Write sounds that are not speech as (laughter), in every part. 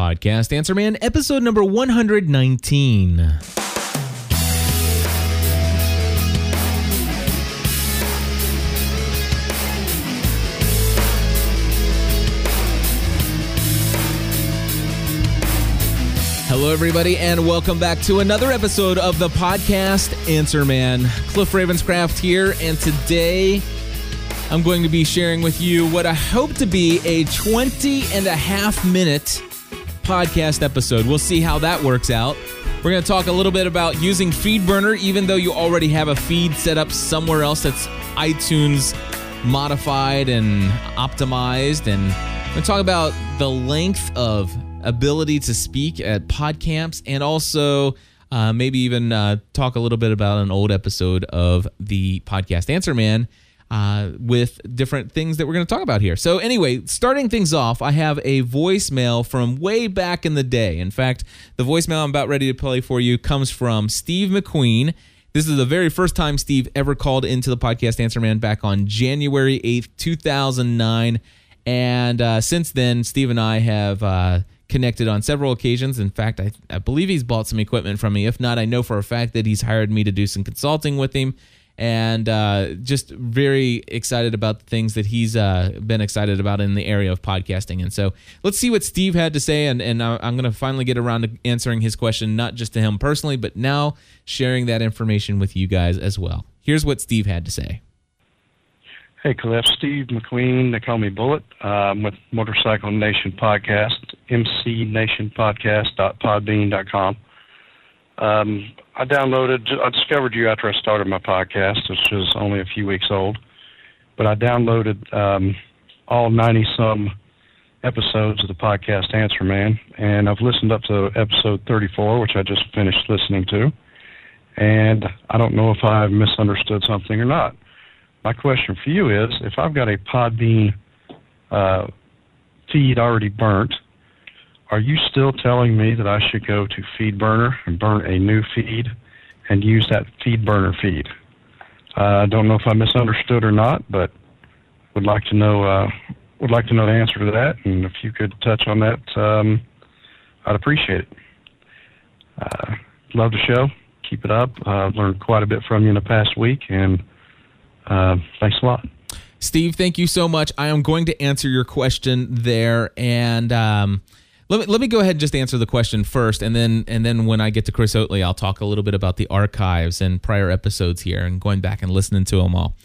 Podcast Answer Man, episode number 119. Hello, everybody, and welcome back to another episode of the podcast Answer Man. Cliff Ravenscraft here, and today I'm going to be sharing with you what I hope to be a 20 and a half minute podcast episode. We'll see how that works out. We're going to talk a little bit about using FeedBurner, even though you already have a feed set up somewhere else that's iTunes modified and optimized. And we're going to talk about the length of ability to speak at PodCamps and also uh, maybe even uh, talk a little bit about an old episode of the podcast Answer Man uh, with different things that we're going to talk about here. So, anyway, starting things off, I have a voicemail from way back in the day. In fact, the voicemail I'm about ready to play for you comes from Steve McQueen. This is the very first time Steve ever called into the podcast Answer Man back on January 8th, 2009. And uh, since then, Steve and I have uh, connected on several occasions. In fact, I, I believe he's bought some equipment from me. If not, I know for a fact that he's hired me to do some consulting with him. And uh, just very excited about the things that he's uh, been excited about in the area of podcasting. And so let's see what Steve had to say. And, and I'm going to finally get around to answering his question, not just to him personally, but now sharing that information with you guys as well. Here's what Steve had to say. Hey, Cliff. Steve McQueen. They call me Bullet. I'm with Motorcycle Nation Podcast, mcnationpodcast.podbean.com. Um, I downloaded, I discovered you after I started my podcast, which is only a few weeks old. But I downloaded um, all 90 some episodes of the podcast Answer Man, and I've listened up to episode 34, which I just finished listening to. And I don't know if I've misunderstood something or not. My question for you is if I've got a Podbean uh, feed already burnt, are you still telling me that I should go to FeedBurner and burn a new feed and use that FeedBurner feed? Uh, I don't know if I misunderstood or not, but would like to know uh, would like to know the answer to that, and if you could touch on that, um, I'd appreciate it. Uh, love the show. Keep it up. I've learned quite a bit from you in the past week, and uh, thanks a lot. Steve, thank you so much. I am going to answer your question there, and um, let me let me go ahead and just answer the question first, and then and then when I get to Chris Oatley, I'll talk a little bit about the archives and prior episodes here, and going back and listening to them all.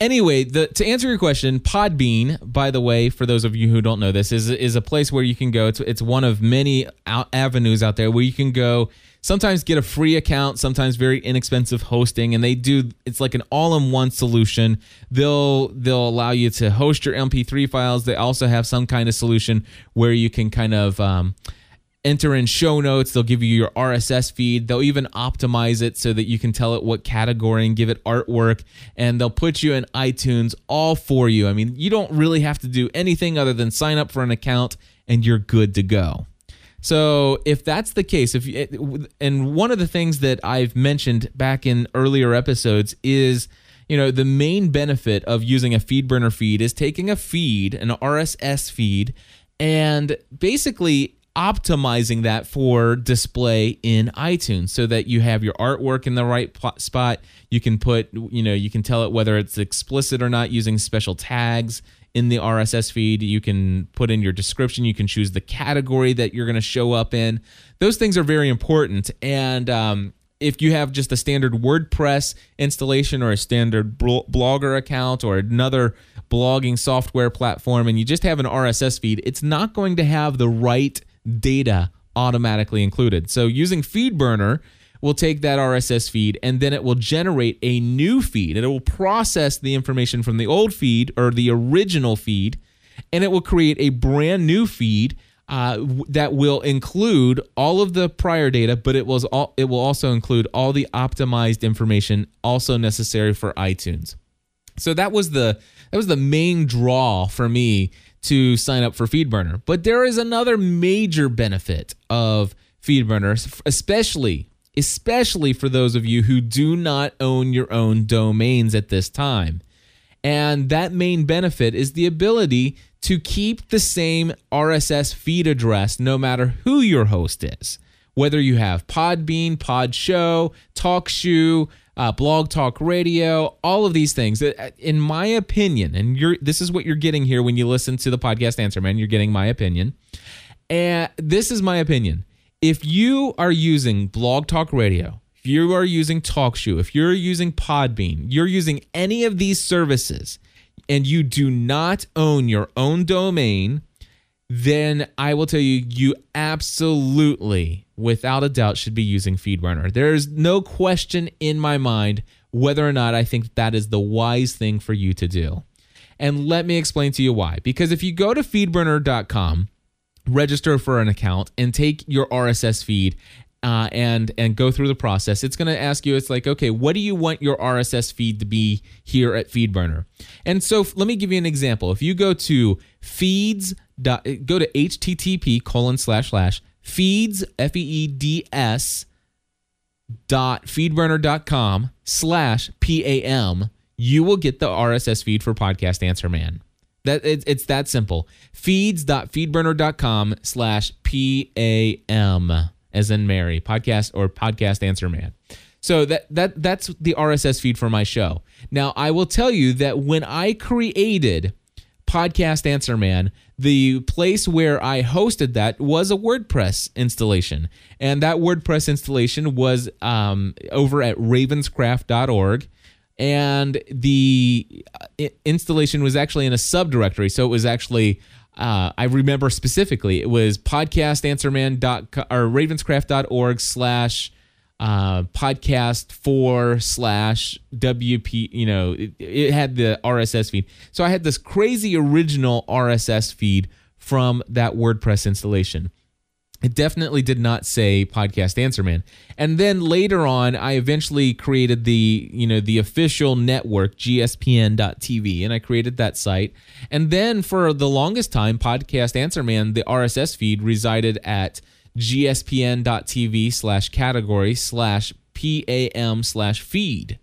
Anyway, the, to answer your question, Podbean, by the way, for those of you who don't know this, is is a place where you can go. It's it's one of many out avenues out there where you can go. Sometimes get a free account, sometimes very inexpensive hosting, and they do. It's like an all-in-one solution. They'll they'll allow you to host your MP3 files. They also have some kind of solution where you can kind of um, enter in show notes. They'll give you your RSS feed. They'll even optimize it so that you can tell it what category and give it artwork. And they'll put you in iTunes all for you. I mean, you don't really have to do anything other than sign up for an account and you're good to go. So if that's the case, if and one of the things that I've mentioned back in earlier episodes is you know the main benefit of using a feed burner feed is taking a feed an rss feed and basically optimizing that for display in iTunes so that you have your artwork in the right spot. You can put, you know, you can tell it whether it's explicit or not using special tags in the RSS feed. You can put in your description. You can choose the category that you're going to show up in. Those things are very important. And um, if you have just a standard WordPress installation or a standard blogger account or another blogging software platform and you just have an RSS feed, it's not going to have the right data automatically included. So using FeedBurner will take that RSS feed and then it will generate a new feed. And it will process the information from the old feed or the original feed and it will create a brand new feed uh, that will include all of the prior data, but it was all, it will also include all the optimized information also necessary for iTunes. So that was the that was the main draw for me to sign up for FeedBurner. But there is another major benefit of FeedBurner, especially especially for those of you who do not own your own domains at this time. And that main benefit is the ability to keep the same RSS feed address no matter who your host is. Whether you have Podbean, Podshow, TalkShoe, uh, Blog Talk Radio, all of these things. Uh, in my opinion, and you're this is what you're getting here when you listen to the podcast Answer Man. You're getting my opinion, and this is my opinion. If you are using Blog Talk Radio, if you are using TalkShoe, if you're using Podbean, you're using any of these services and you do not own your own domain, then I will tell you, you absolutely, without a doubt, should be using FeedBurner. There's no question in my mind whether or not I think that is the wise thing for you to do. And let me explain to you why. Because if you go to feedburner.com, register for an account, and take your RSS feed uh, and and go through the process. It's going to ask you. It's like, okay, what do you want your RSS feed to be here at FeedBurner? And so, let me give you an example. If you go to feeds, dot, go to http colon slash slash feeds f e e d s dot feedburner.com slash pam you will get the rss feed for podcast answer man that it, it's that simple feeds.feedburner.com slash pam as in Mary, podcast or podcast answer man. So that that that's the RSS feed for my show. Now I will tell you that when I created Podcast Answer Man, the place where I hosted that was a WordPress installation, and that WordPress installation was um, over at ravenscraft.org, and the uh, installation was actually in a subdirectory, so it was actually uh, I remember specifically it was podcastanswerman.com or ravenscraft.org slash uh, podcast four slash WP, you know, it, it, had the RSS feed. So I had this crazy original RSS feed from that WordPress installation. It definitely did not say podcast answer man. And then later on, I eventually created the, you know, the official network, gspn.tv, and I created that site. And then for the longest time, podcast answer man, the RSS feed resided at gspn.tv slash category slash pam slash feed.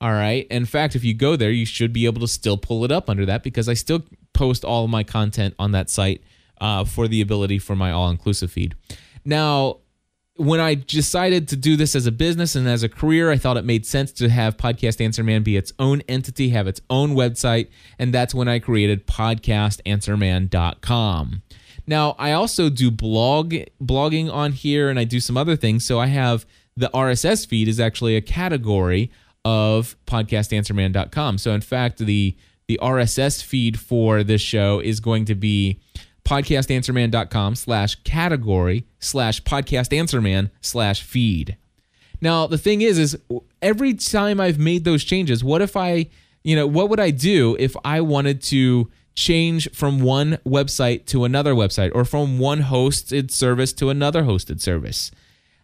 All right. In fact, if you go there, you should be able to still pull it up under that because I still post all of my content on that site uh, for the ability for my all inclusive feed. Now, when I decided to do this as a business and as a career, I thought it made sense to have Podcast Answer Man be its own entity, have its own website, and that's when I created podcastanswerman.com. Now, I also do blog blogging on here and I do some other things. So I have the RSS feed is actually a category of podcastanswerman.com. So in fact, the the RSS feed for this show is going to be podcastanswerman.com slash category slash podcastanswerman slash feed. Now, the thing is, is every time I've made those changes, what if I, you know, what would I do if I wanted to change from one website to another website or from one hosted service to another hosted service?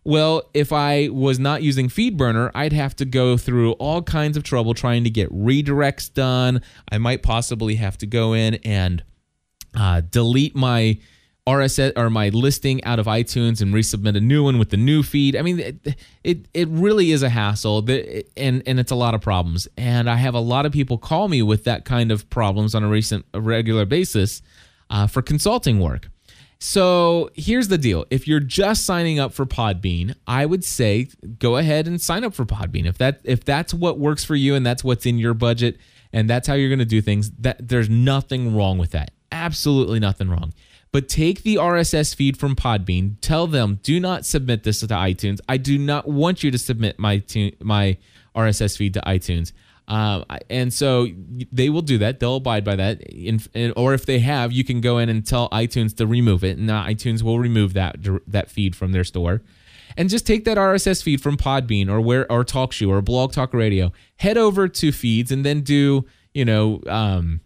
Well, if I was not using FeedBurner, I'd have to go through all kinds of trouble trying to get redirects done. I might possibly have to go in and uh, delete my RSS or my listing out of iTunes and resubmit a new one with the new feed. I mean, it it, it really is a hassle, and and it's a lot of problems. And I have a lot of people call me with that kind of problems on a recent a regular basis uh, for consulting work. So here's the deal: if you're just signing up for Podbean, I would say go ahead and sign up for Podbean. If that if that's what works for you and that's what's in your budget and that's how you're going to do things, that there's nothing wrong with that absolutely nothing wrong. But take the RSS feed from Podbean, tell them, do not submit this to iTunes. I do not want you to submit my my RSS feed to iTunes. Um, and so they will do that. They'll abide by that. In, in, or if they have, you can go in and tell iTunes to remove it, and iTunes will remove that that feed from their store. And just take that RSS feed from Podbean or where or TalkShoe or Blog Talk Radio. Head over to feeds and then do you know. Um,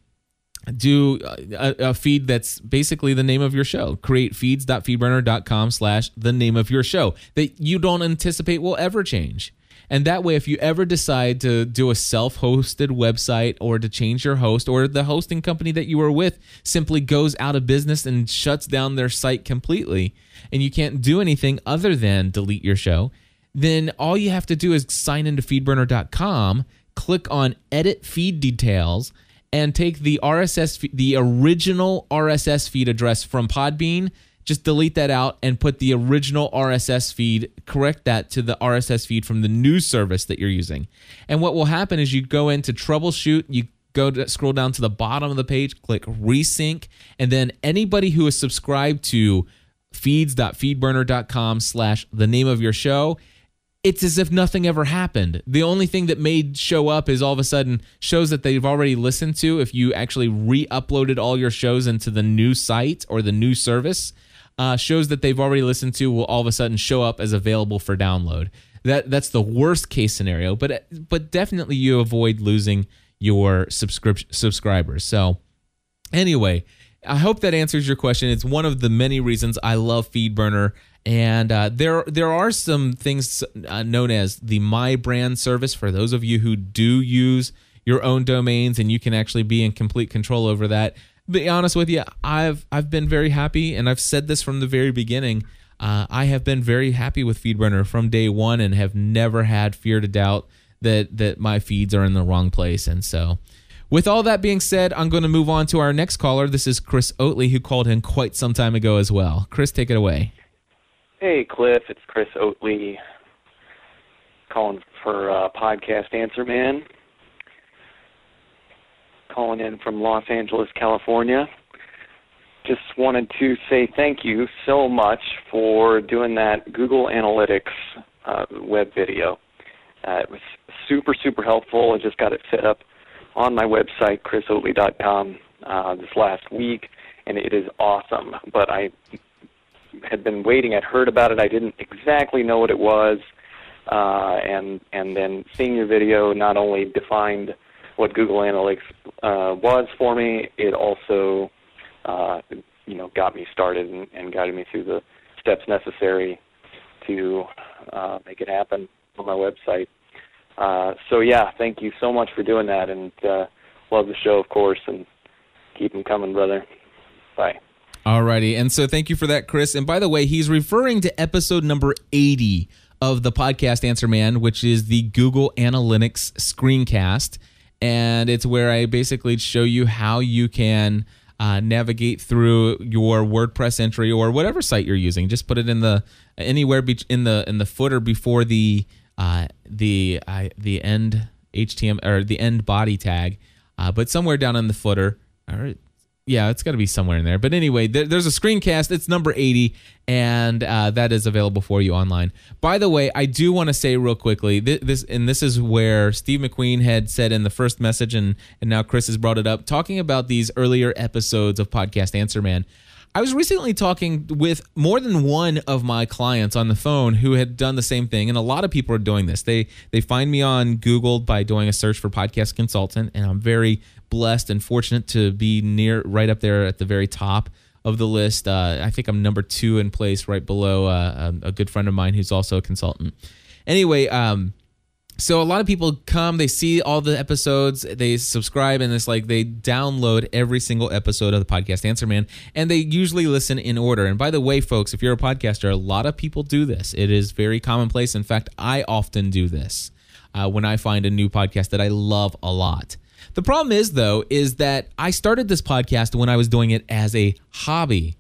do a, a, feed that's basically the name of your show. Create feeds.feedburner.com slash the name of your show that you don't anticipate will ever change. And that way if you ever decide to do a self-hosted website or to change your host or the hosting company that you were with simply goes out of business and shuts down their site completely and you can't do anything other than delete your show then all you have to do is sign into feedburner.com click on edit feed details and take the RSS, the original RSS feed address from Podbean. Just delete that out and put the original RSS feed, correct that to the RSS feed from the new service that you're using. And what will happen is you go into troubleshoot, you go to scroll down to the bottom of the page, click resync, and then anybody who is subscribed to feeds.feedburner.com slash the name of your show it's as if nothing ever happened. The only thing that may show up is all of a sudden shows that they've already listened to. If you actually re uploaded all your shows into the new site or the new service, uh, shows that they've already listened to will all of a sudden show up as available for download. That that's the worst case scenario, but but definitely you avoid losing your subscription subscribers. So anyway, I hope that answers your question. It's one of the many reasons I love FeedBurner and uh, there there are some things uh, known as the My Brand service for those of you who do use your own domains and you can actually be in complete control over that. Be honest with you, I've I've been very happy, and I've said this from the very beginning. Uh, I have been very happy with FeedBurner from day one, and have never had fear to doubt that that my feeds are in the wrong place. And so, with all that being said, I'm going to move on to our next caller. This is Chris Oatley, who called in quite some time ago as well. Chris, take it away. Hey, Cliff, it's Chris Oatley calling for uh, Podcast Answer Man. Calling in from Los Angeles, California. Just wanted to say thank you so much for doing that Google Analytics uh, web video. Uh, it was super, super helpful. I just got it set up on my website, chrisoatley.com, uh, this last week, and it is awesome. But I had been waiting. I'd heard about it. I didn't exactly know what it was, uh, and and then seeing your video not only defined what Google Analytics uh, was for me, it also uh, you know got me started and, and guided me through the steps necessary to uh, make it happen on my website. Uh, so yeah, thank you so much for doing that, and uh, love the show, of course, and keep them coming, brother. Bye. Alrighty. And so thank you for that, Chris. And by the way, he's referring to episode number 80 of the podcast Answer Man, which is the Google Analytics screencast. And it's where I basically show you how you can uh, navigate through your WordPress entry or whatever site you're using. Just put it in the anywhere be- in the in the footer before the uh, the uh, the end HTML or the end body tag, uh, but somewhere down in the footer. All right, yeah, it's got to be somewhere in there. But anyway, there, there's a screencast. It's number 80, and uh, that is available for you online. By the way, I do want to say real quickly this, and this is where Steve McQueen had said in the first message, and and now Chris has brought it up, talking about these earlier episodes of Podcast Answer Man. I was recently talking with more than one of my clients on the phone who had done the same thing, and a lot of people are doing this. They they find me on Google by doing a search for podcast consultant, and I'm very blessed and fortunate to be near right up there at the very top of the list. Uh, I think I'm number two in place, right below uh, a, good friend of mine who's also a consultant. Anyway, um, so a lot of people come, they see all the episodes, they subscribe, and it's like they download every single episode of the podcast Answer Man, and they usually listen in order. And by the way, folks, if you're a podcaster, a lot of people do this. It is very commonplace. In fact, I often do this uh, when I find a new podcast that I love a lot. The problem is, though, is that I started this podcast when I was doing it as a hobby.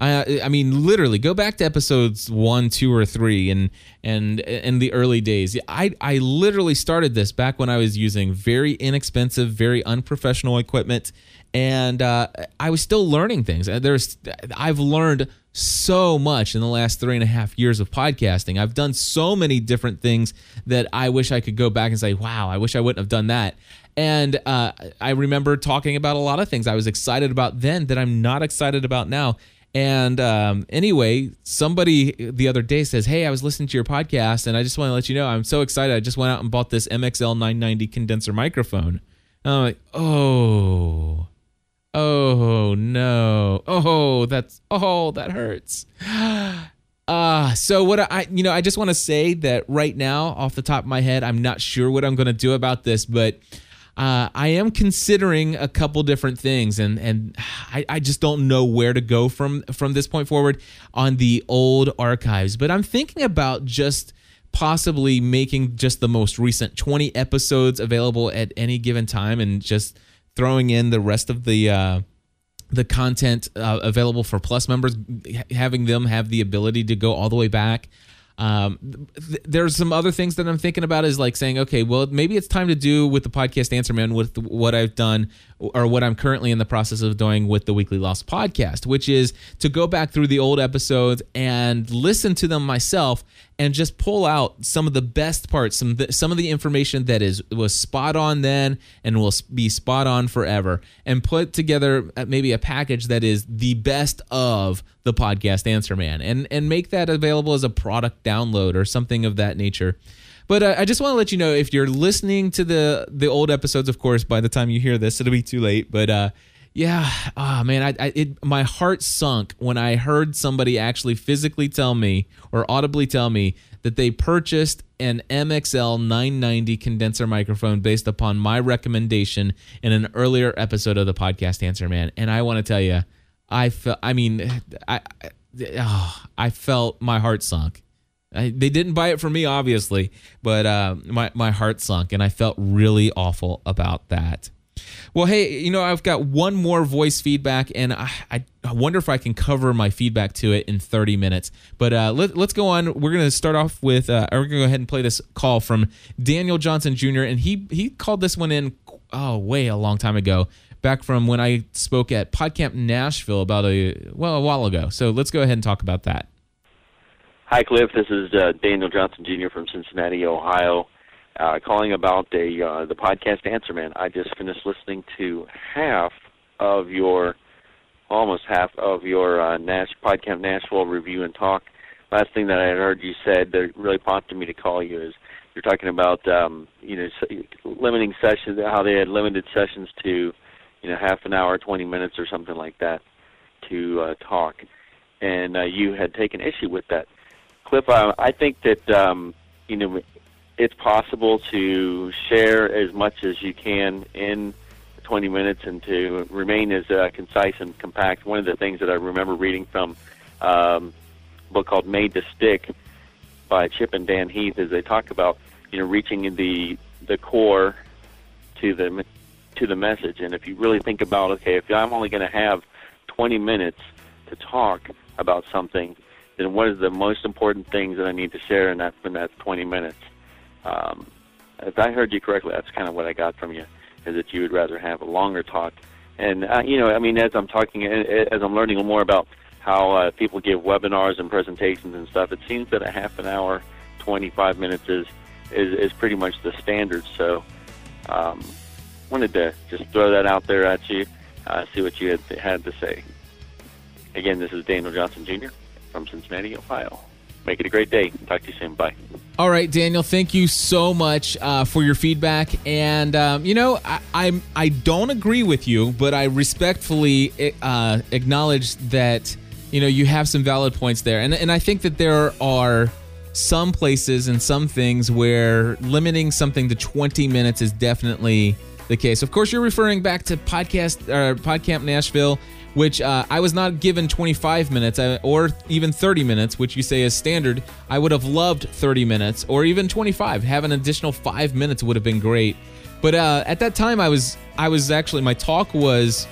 I, I mean, literally, go back to episodes one, two, or three, and and in the early days. I I literally started this back when I was using very inexpensive, very unprofessional equipment, and uh, I was still learning things. Uh, there's I've learned so much in the last three and a half years of podcasting. I've done so many different things that I wish I could go back and say, "Wow, I wish I wouldn't have done that." And uh, I remember talking about a lot of things I was excited about then that I'm not excited about now. And um, anyway, somebody the other day says, Hey, I was listening to your podcast and I just want to let you know I'm so excited. I just went out and bought this MXL 990 condenser microphone. And I'm like, Oh, oh no. Oh, that's, oh, that hurts. Uh, (gasps) so what I, you know, I just want to say that right now, off the top of my head, I'm not sure what I'm going to do about this, but uh, I am considering a couple different things, and and I, I just don't know where to go from from this point forward on the old archives. But I'm thinking about just possibly making just the most recent 20 episodes available at any given time, and just throwing in the rest of the uh, the content uh, available for Plus members, having them have the ability to go all the way back. Um, th- there's some other things that I'm thinking about is like saying, okay, well, maybe it's time to do with the podcast Answer Man with what I've done or what I'm currently in the process of doing with the Weekly Lost podcast, which is to go back through the old episodes and listen to them myself and just pull out some of the best parts, some some of the information that is was spot on then and will be spot on forever, and put together uh, maybe a package that is the best of the podcast Answer Man, and and make that available as a product download or something of that nature. But uh, I just want to let you know if you're listening to the the old episodes, of course, by the time you hear this, it'll be too late. But uh, yeah, oh man, I, I it my heart sunk when I heard somebody actually physically tell me or audibly tell me that they purchased an MXL 990 condenser microphone based upon my recommendation in an earlier episode of the podcast Answer Man. And I want to tell you, I felt, I mean, I, I, oh, I felt my heart sunk. I, they didn't buy it for me, obviously, but uh, my my heart sunk, and I felt really awful about that. Well, hey, you know, I've got one more voice feedback, and I, I, wonder if I can cover my feedback to it in 30 minutes. But uh, let, us go on. We're going to start off with, uh, we're going to go ahead and play this call from Daniel Johnson Jr., and he, he called this one in, oh, way a long time ago, back from when I spoke at PodCamp Nashville about a, well, a while ago. So let's go ahead and talk about that. Hi, Cliff. This is uh, Daniel Johnson Jr. from Cincinnati, Ohio uh, calling about a uh, the podcast Answer Man. I just finished listening to half of your, almost half of your uh, Nash podcast Nashville review and talk. Last thing that I heard you said that really prompted me to call you is you're talking about um, you know limiting sessions, how they had limited sessions to you know half an hour, 20 minutes, or something like that to uh, talk, and uh, you had taken issue with that. Cliff, I, I think that um, you know it's possible to share as much as you can in 20 minutes and to remain as uh, concise and compact. One of the things that I remember reading from um, a book called Made to Stick by Chip and Dan Heath is they talk about you know reaching the the core to the to the message. And if you really think about okay, if I'm only going to have 20 minutes to talk about something, then what is the most important things that I need to share in that in that 20 minutes? Um, if I heard you correctly, that's kind of what I got from you, is that you would rather have a longer talk. And uh, you know, I mean, as I'm talking, as I'm learning more about how uh, people give webinars and presentations and stuff, it seems that a half an hour, 25 minutes is is, is pretty much the standard. So, um, wanted to just throw that out there at you, uh, see what you had had to say. Again, this is Daniel Johnson Jr. from Cincinnati, Ohio. Make it a great day. Talk to you soon. Bye. All right, Daniel. Thank you so much uh, for your feedback. And um, you know, I, I'm I don't agree with you, but I respectfully uh, acknowledge that you know you have some valid points there. And and I think that there are some places and some things where limiting something to 20 minutes is definitely the case. Of course, you're referring back to podcast or uh, PodCamp Nashville which uh, I was not given 25 minutes uh, or even 30 minutes, which you say is standard. I would have loved 30 minutes or even 25. Have an additional five minutes would have been great. But uh, at that time, I was I was actually my talk was,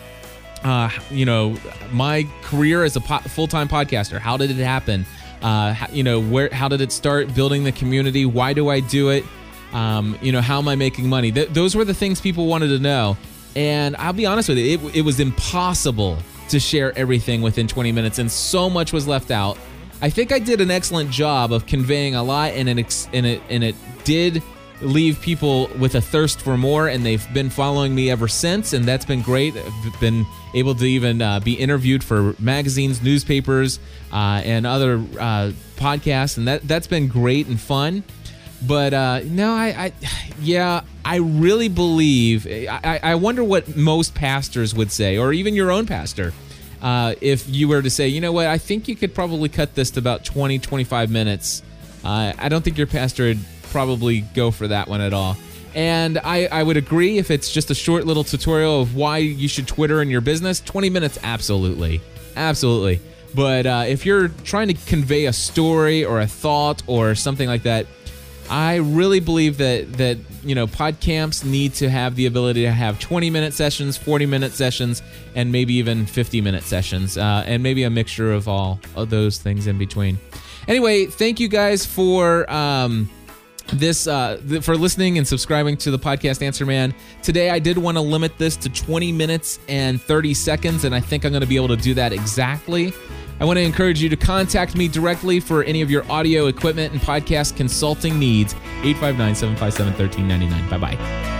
uh, you know, my career as a po- full time podcaster. How did it happen? Uh, you know, where how did it start? Building the community. Why do I do it? Um, you know, how am I making money? Th- those were the things people wanted to know. And I'll be honest with you, it, it was impossible to share everything within 20 minutes, and so much was left out. I think I did an excellent job of conveying a lot, and it and it and it did leave people with a thirst for more, and they've been following me ever since, and that's been great. I've been able to even uh, be interviewed for magazines, newspapers, uh, and other uh, podcasts, and that that's been great and fun. But uh, no, I, I, yeah, I really believe. I, I wonder what most pastors would say, or even your own pastor, uh, if you were to say, you know what, I think you could probably cut this to about 20, 25 minutes. Uh, I don't think your pastor would probably go for that one at all. And I, I would agree if it's just a short little tutorial of why you should Twitter in your business, 20 minutes, absolutely. Absolutely. But uh, if you're trying to convey a story or a thought or something like that, I really believe that that you know pod camps need to have the ability to have 20 minute sessions, 40 minute sessions, and maybe even 50 minute sessions, uh, and maybe a mixture of all of those things in between. Anyway, thank you guys for. Um, this uh, th- for listening and subscribing to the podcast Answer Man. Today, I did want to limit this to 20 minutes and 30 seconds, and I think I'm going to be able to do that exactly. I want to encourage you to contact me directly for any of your audio equipment and podcast consulting needs. 859 757 1399. Bye bye.